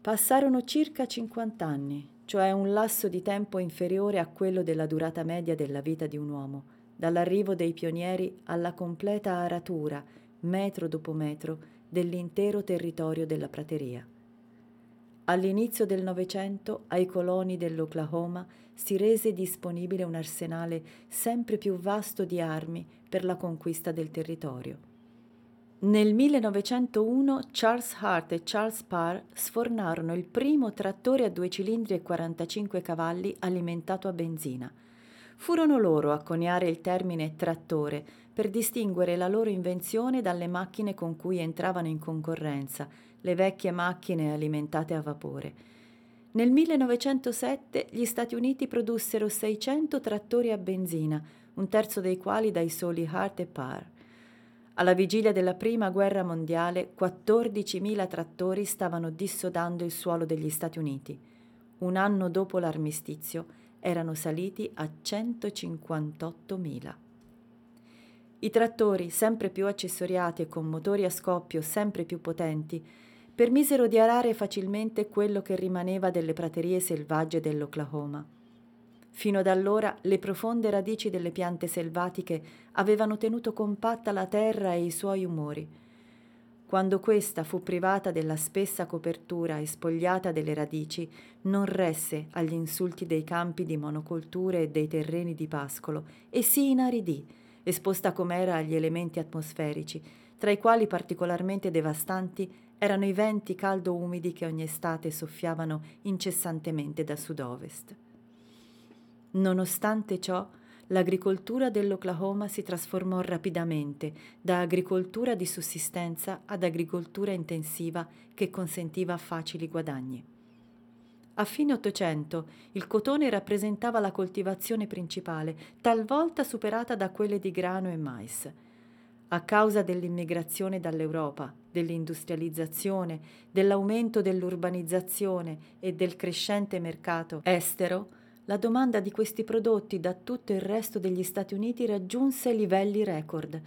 Passarono circa 50 anni cioè un lasso di tempo inferiore a quello della durata media della vita di un uomo, dall'arrivo dei pionieri alla completa aratura, metro dopo metro, dell'intero territorio della prateria. All'inizio del Novecento ai coloni dell'Oklahoma si rese disponibile un arsenale sempre più vasto di armi per la conquista del territorio. Nel 1901 Charles Hart e Charles Parr sfornarono il primo trattore a due cilindri e 45 cavalli alimentato a benzina. Furono loro a coniare il termine trattore per distinguere la loro invenzione dalle macchine con cui entravano in concorrenza, le vecchie macchine alimentate a vapore. Nel 1907 gli Stati Uniti produssero 600 trattori a benzina, un terzo dei quali dai soli Hart e Parr. Alla vigilia della Prima Guerra Mondiale 14.000 trattori stavano dissodando il suolo degli Stati Uniti. Un anno dopo l'armistizio erano saliti a 158.000. I trattori, sempre più accessoriati e con motori a scoppio sempre più potenti, permisero di arare facilmente quello che rimaneva delle praterie selvagge dell'Oklahoma. Fino ad allora le profonde radici delle piante selvatiche avevano tenuto compatta la terra e i suoi umori. Quando questa fu privata della spessa copertura e spogliata delle radici, non resse agli insulti dei campi di monocolture e dei terreni di pascolo e si inaridì, esposta com'era agli elementi atmosferici, tra i quali particolarmente devastanti erano i venti caldo-umidi che ogni estate soffiavano incessantemente da sud-ovest. Nonostante ciò, l'agricoltura dell'Oklahoma si trasformò rapidamente da agricoltura di sussistenza ad agricoltura intensiva che consentiva facili guadagni. A fine Ottocento il cotone rappresentava la coltivazione principale, talvolta superata da quelle di grano e mais. A causa dell'immigrazione dall'Europa, dell'industrializzazione, dell'aumento dell'urbanizzazione e del crescente mercato estero, la domanda di questi prodotti da tutto il resto degli Stati Uniti raggiunse livelli record.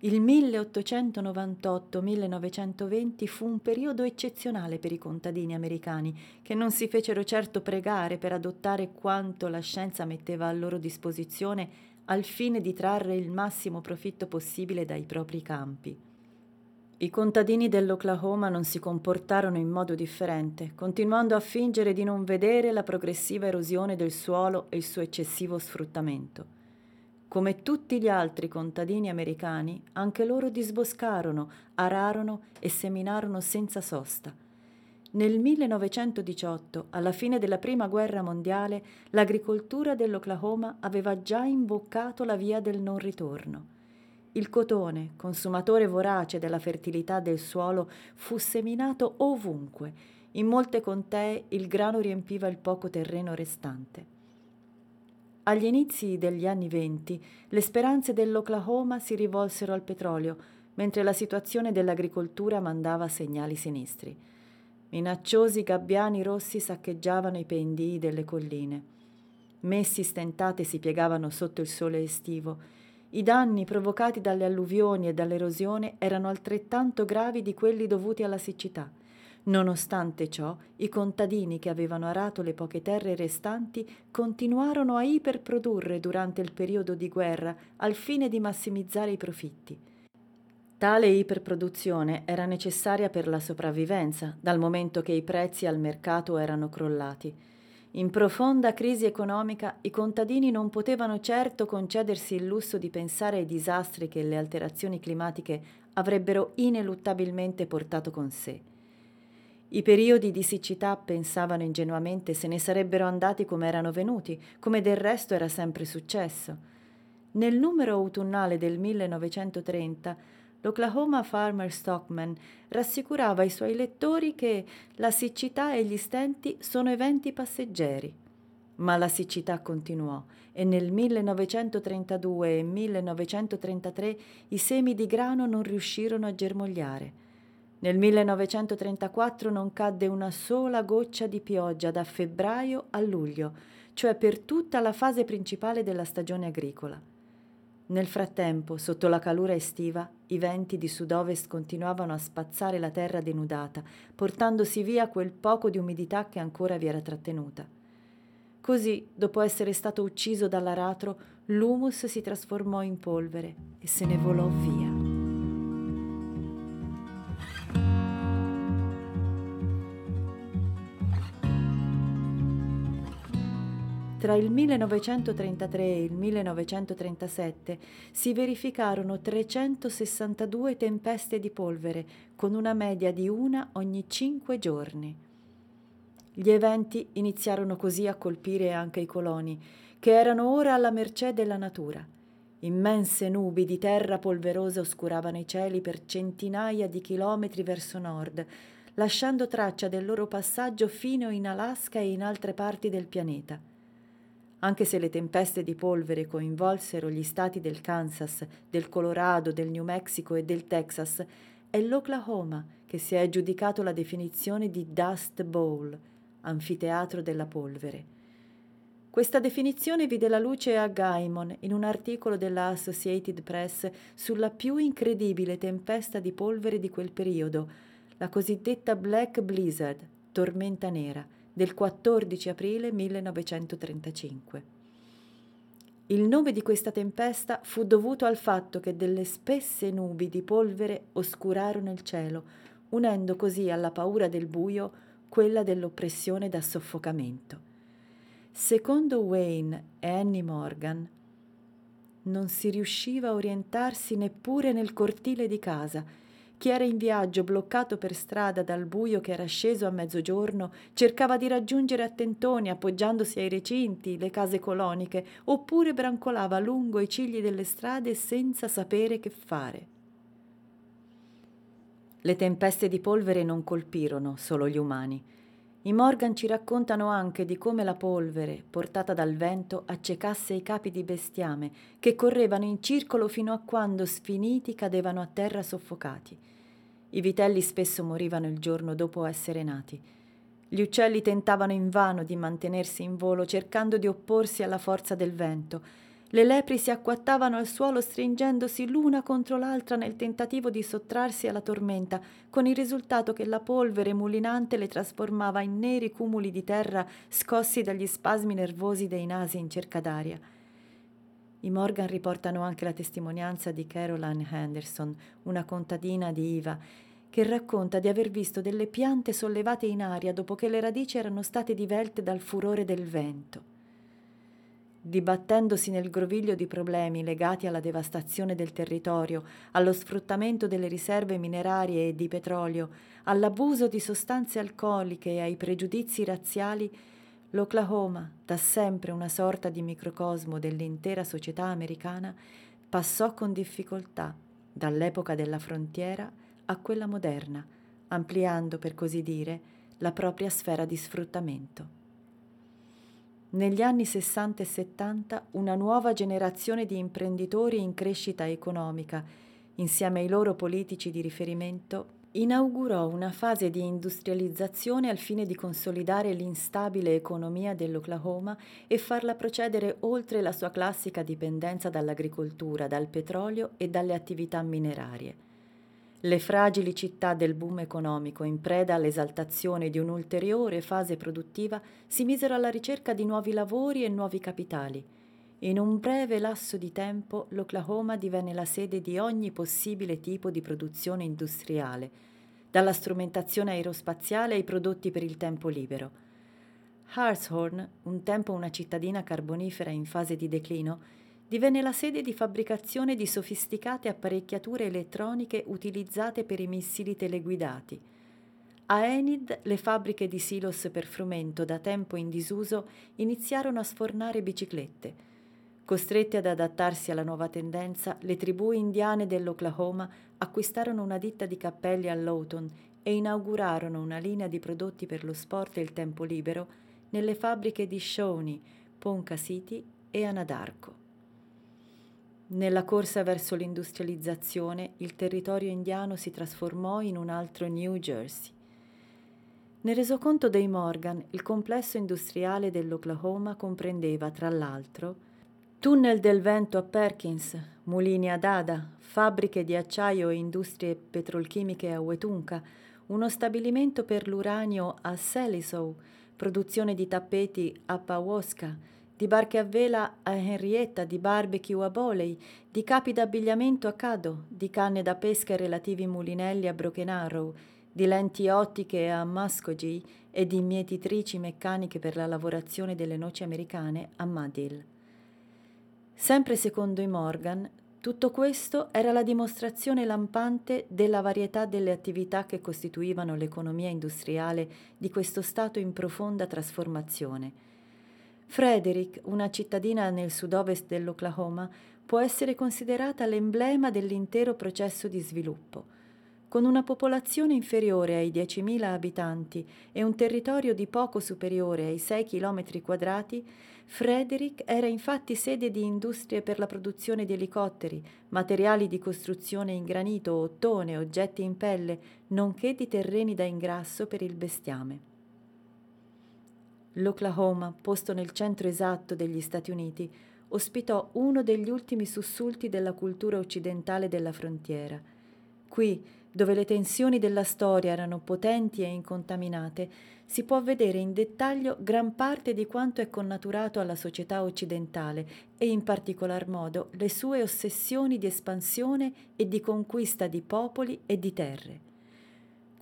Il 1898-1920 fu un periodo eccezionale per i contadini americani, che non si fecero certo pregare per adottare quanto la scienza metteva a loro disposizione al fine di trarre il massimo profitto possibile dai propri campi. I contadini dell'Oklahoma non si comportarono in modo differente, continuando a fingere di non vedere la progressiva erosione del suolo e il suo eccessivo sfruttamento. Come tutti gli altri contadini americani, anche loro disboscarono, ararono e seminarono senza sosta. Nel 1918, alla fine della Prima Guerra Mondiale, l'agricoltura dell'Oklahoma aveva già imboccato la via del non ritorno. Il cotone, consumatore vorace della fertilità del suolo, fu seminato ovunque. In molte contee il grano riempiva il poco terreno restante. Agli inizi degli anni venti le speranze dell'Oklahoma si rivolsero al petrolio, mentre la situazione dell'agricoltura mandava segnali sinistri. Minacciosi gabbiani rossi saccheggiavano i pendii delle colline. Messi stentate si piegavano sotto il sole estivo i danni provocati dalle alluvioni e dall'erosione erano altrettanto gravi di quelli dovuti alla siccità. Nonostante ciò, i contadini che avevano arato le poche terre restanti continuarono a iperprodurre durante il periodo di guerra al fine di massimizzare i profitti. Tale iperproduzione era necessaria per la sopravvivenza, dal momento che i prezzi al mercato erano crollati. In profonda crisi economica i contadini non potevano certo concedersi il lusso di pensare ai disastri che le alterazioni climatiche avrebbero ineluttabilmente portato con sé. I periodi di siccità, pensavano ingenuamente, se ne sarebbero andati come erano venuti, come del resto era sempre successo. Nel numero autunnale del 1930 l'Oklahoma Farmer Stockman rassicurava i suoi lettori che la siccità e gli stenti sono eventi passeggeri. Ma la siccità continuò e nel 1932 e 1933 i semi di grano non riuscirono a germogliare. Nel 1934 non cadde una sola goccia di pioggia da febbraio a luglio, cioè per tutta la fase principale della stagione agricola. Nel frattempo, sotto la calura estiva, i venti di sud-ovest continuavano a spazzare la terra denudata, portandosi via quel poco di umidità che ancora vi era trattenuta. Così, dopo essere stato ucciso dall'aratro, l'humus si trasformò in polvere e se ne volò via. Tra il 1933 e il 1937 si verificarono 362 tempeste di polvere, con una media di una ogni cinque giorni. Gli eventi iniziarono così a colpire anche i coloni, che erano ora alla mercé della natura. Immense nubi di terra polverosa oscuravano i cieli per centinaia di chilometri verso nord, lasciando traccia del loro passaggio fino in Alaska e in altre parti del pianeta. Anche se le tempeste di polvere coinvolsero gli stati del Kansas, del Colorado, del New Mexico e del Texas, è l'Oklahoma che si è aggiudicato la definizione di Dust Bowl, anfiteatro della polvere. Questa definizione vide la luce a Gaimon in un articolo della Associated Press sulla più incredibile tempesta di polvere di quel periodo, la cosiddetta Black Blizzard, tormenta nera, del 14 aprile 1935. Il nome di questa tempesta fu dovuto al fatto che delle spesse nubi di polvere oscurarono il cielo, unendo così alla paura del buio quella dell'oppressione da soffocamento. Secondo Wayne e Annie Morgan, non si riusciva a orientarsi neppure nel cortile di casa, chi era in viaggio, bloccato per strada dal buio che era sceso a mezzogiorno, cercava di raggiungere a tentoni, appoggiandosi ai recinti, le case coloniche, oppure brancolava lungo i cigli delle strade senza sapere che fare. Le tempeste di polvere non colpirono solo gli umani. I Morgan ci raccontano anche di come la polvere, portata dal vento, accecasse i capi di bestiame, che correvano in circolo fino a quando, sfiniti, cadevano a terra soffocati. I vitelli spesso morivano il giorno dopo essere nati. Gli uccelli tentavano invano di mantenersi in volo, cercando di opporsi alla forza del vento, le lepri si acquattavano al suolo stringendosi l'una contro l'altra nel tentativo di sottrarsi alla tormenta, con il risultato che la polvere mulinante le trasformava in neri cumuli di terra scossi dagli spasmi nervosi dei nasi in cerca d'aria. I Morgan riportano anche la testimonianza di Caroline Henderson, una contadina di Iva, che racconta di aver visto delle piante sollevate in aria dopo che le radici erano state divelte dal furore del vento dibattendosi nel groviglio di problemi legati alla devastazione del territorio, allo sfruttamento delle riserve minerarie e di petrolio, all'abuso di sostanze alcoliche e ai pregiudizi razziali, l'Oklahoma, da sempre una sorta di microcosmo dell'intera società americana, passò con difficoltà dall'epoca della frontiera a quella moderna, ampliando, per così dire, la propria sfera di sfruttamento. Negli anni 60 e 70 una nuova generazione di imprenditori in crescita economica, insieme ai loro politici di riferimento, inaugurò una fase di industrializzazione al fine di consolidare l'instabile economia dell'Oklahoma e farla procedere oltre la sua classica dipendenza dall'agricoltura, dal petrolio e dalle attività minerarie. Le fragili città del boom economico, in preda all'esaltazione di un'ulteriore fase produttiva, si misero alla ricerca di nuovi lavori e nuovi capitali. In un breve lasso di tempo l'Oklahoma divenne la sede di ogni possibile tipo di produzione industriale, dalla strumentazione aerospaziale ai prodotti per il tempo libero. Hartshorn, un tempo una cittadina carbonifera in fase di declino, divenne la sede di fabbricazione di sofisticate apparecchiature elettroniche utilizzate per i missili teleguidati. A Enid le fabbriche di silos per frumento da tempo in disuso iniziarono a sfornare biciclette. Costrette ad adattarsi alla nuova tendenza, le tribù indiane dell'Oklahoma acquistarono una ditta di cappelli a Lawton e inaugurarono una linea di prodotti per lo sport e il tempo libero nelle fabbriche di Shawnee, Ponca City e Anadarko. Nella corsa verso l'industrializzazione il territorio indiano si trasformò in un altro New Jersey. Nel resoconto dei Morgan, il complesso industriale dell'Oklahoma comprendeva, tra l'altro, tunnel del vento a Perkins, mulini ad Ada, fabbriche di acciaio e industrie petrolchimiche a Wetumpka, uno stabilimento per l'uranio a Salisaw, produzione di tappeti a Pawosca, di barche a vela a Henrietta, di barbecue a Boley, di capi d'abbigliamento a Cado, di canne da pesca e relativi mulinelli a Broken Arrow, di lenti ottiche a Muscogee e di mietitrici meccaniche per la lavorazione delle noci americane a Madill. Sempre secondo i Morgan, tutto questo era la dimostrazione lampante della varietà delle attività che costituivano l'economia industriale di questo Stato in profonda trasformazione Frederick, una cittadina nel sud-ovest dell'Oklahoma, può essere considerata l'emblema dell'intero processo di sviluppo. Con una popolazione inferiore ai 10.000 abitanti e un territorio di poco superiore ai 6 km quadrati, Frederick era infatti sede di industrie per la produzione di elicotteri, materiali di costruzione in granito, ottone, oggetti in pelle, nonché di terreni da ingrasso per il bestiame. L'Oklahoma, posto nel centro esatto degli Stati Uniti, ospitò uno degli ultimi sussulti della cultura occidentale della frontiera. Qui, dove le tensioni della storia erano potenti e incontaminate, si può vedere in dettaglio gran parte di quanto è connaturato alla società occidentale e in particolar modo le sue ossessioni di espansione e di conquista di popoli e di terre.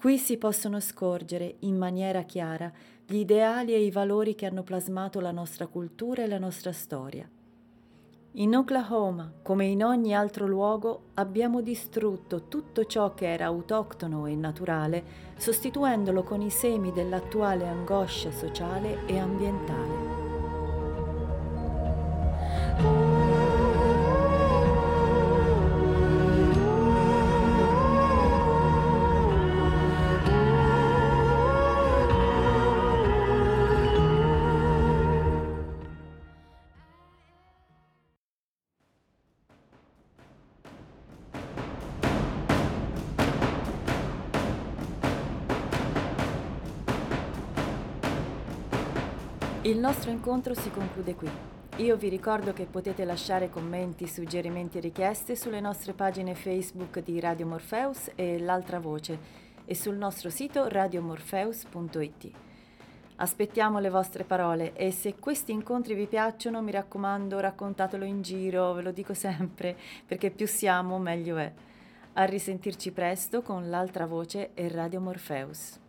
Qui si possono scorgere, in maniera chiara, gli ideali e i valori che hanno plasmato la nostra cultura e la nostra storia. In Oklahoma, come in ogni altro luogo, abbiamo distrutto tutto ciò che era autoctono e naturale, sostituendolo con i semi dell'attuale angoscia sociale e ambientale. Nostro incontro si conclude qui. Io vi ricordo che potete lasciare commenti, suggerimenti e richieste sulle nostre pagine Facebook di Radio Morpheus e L'altra voce e sul nostro sito radiomorpheus.it. Aspettiamo le vostre parole e se questi incontri vi piacciono, mi raccomando, raccontatelo in giro, ve lo dico sempre, perché più siamo meglio è. A risentirci presto con l'altra voce e Radio Morpheus.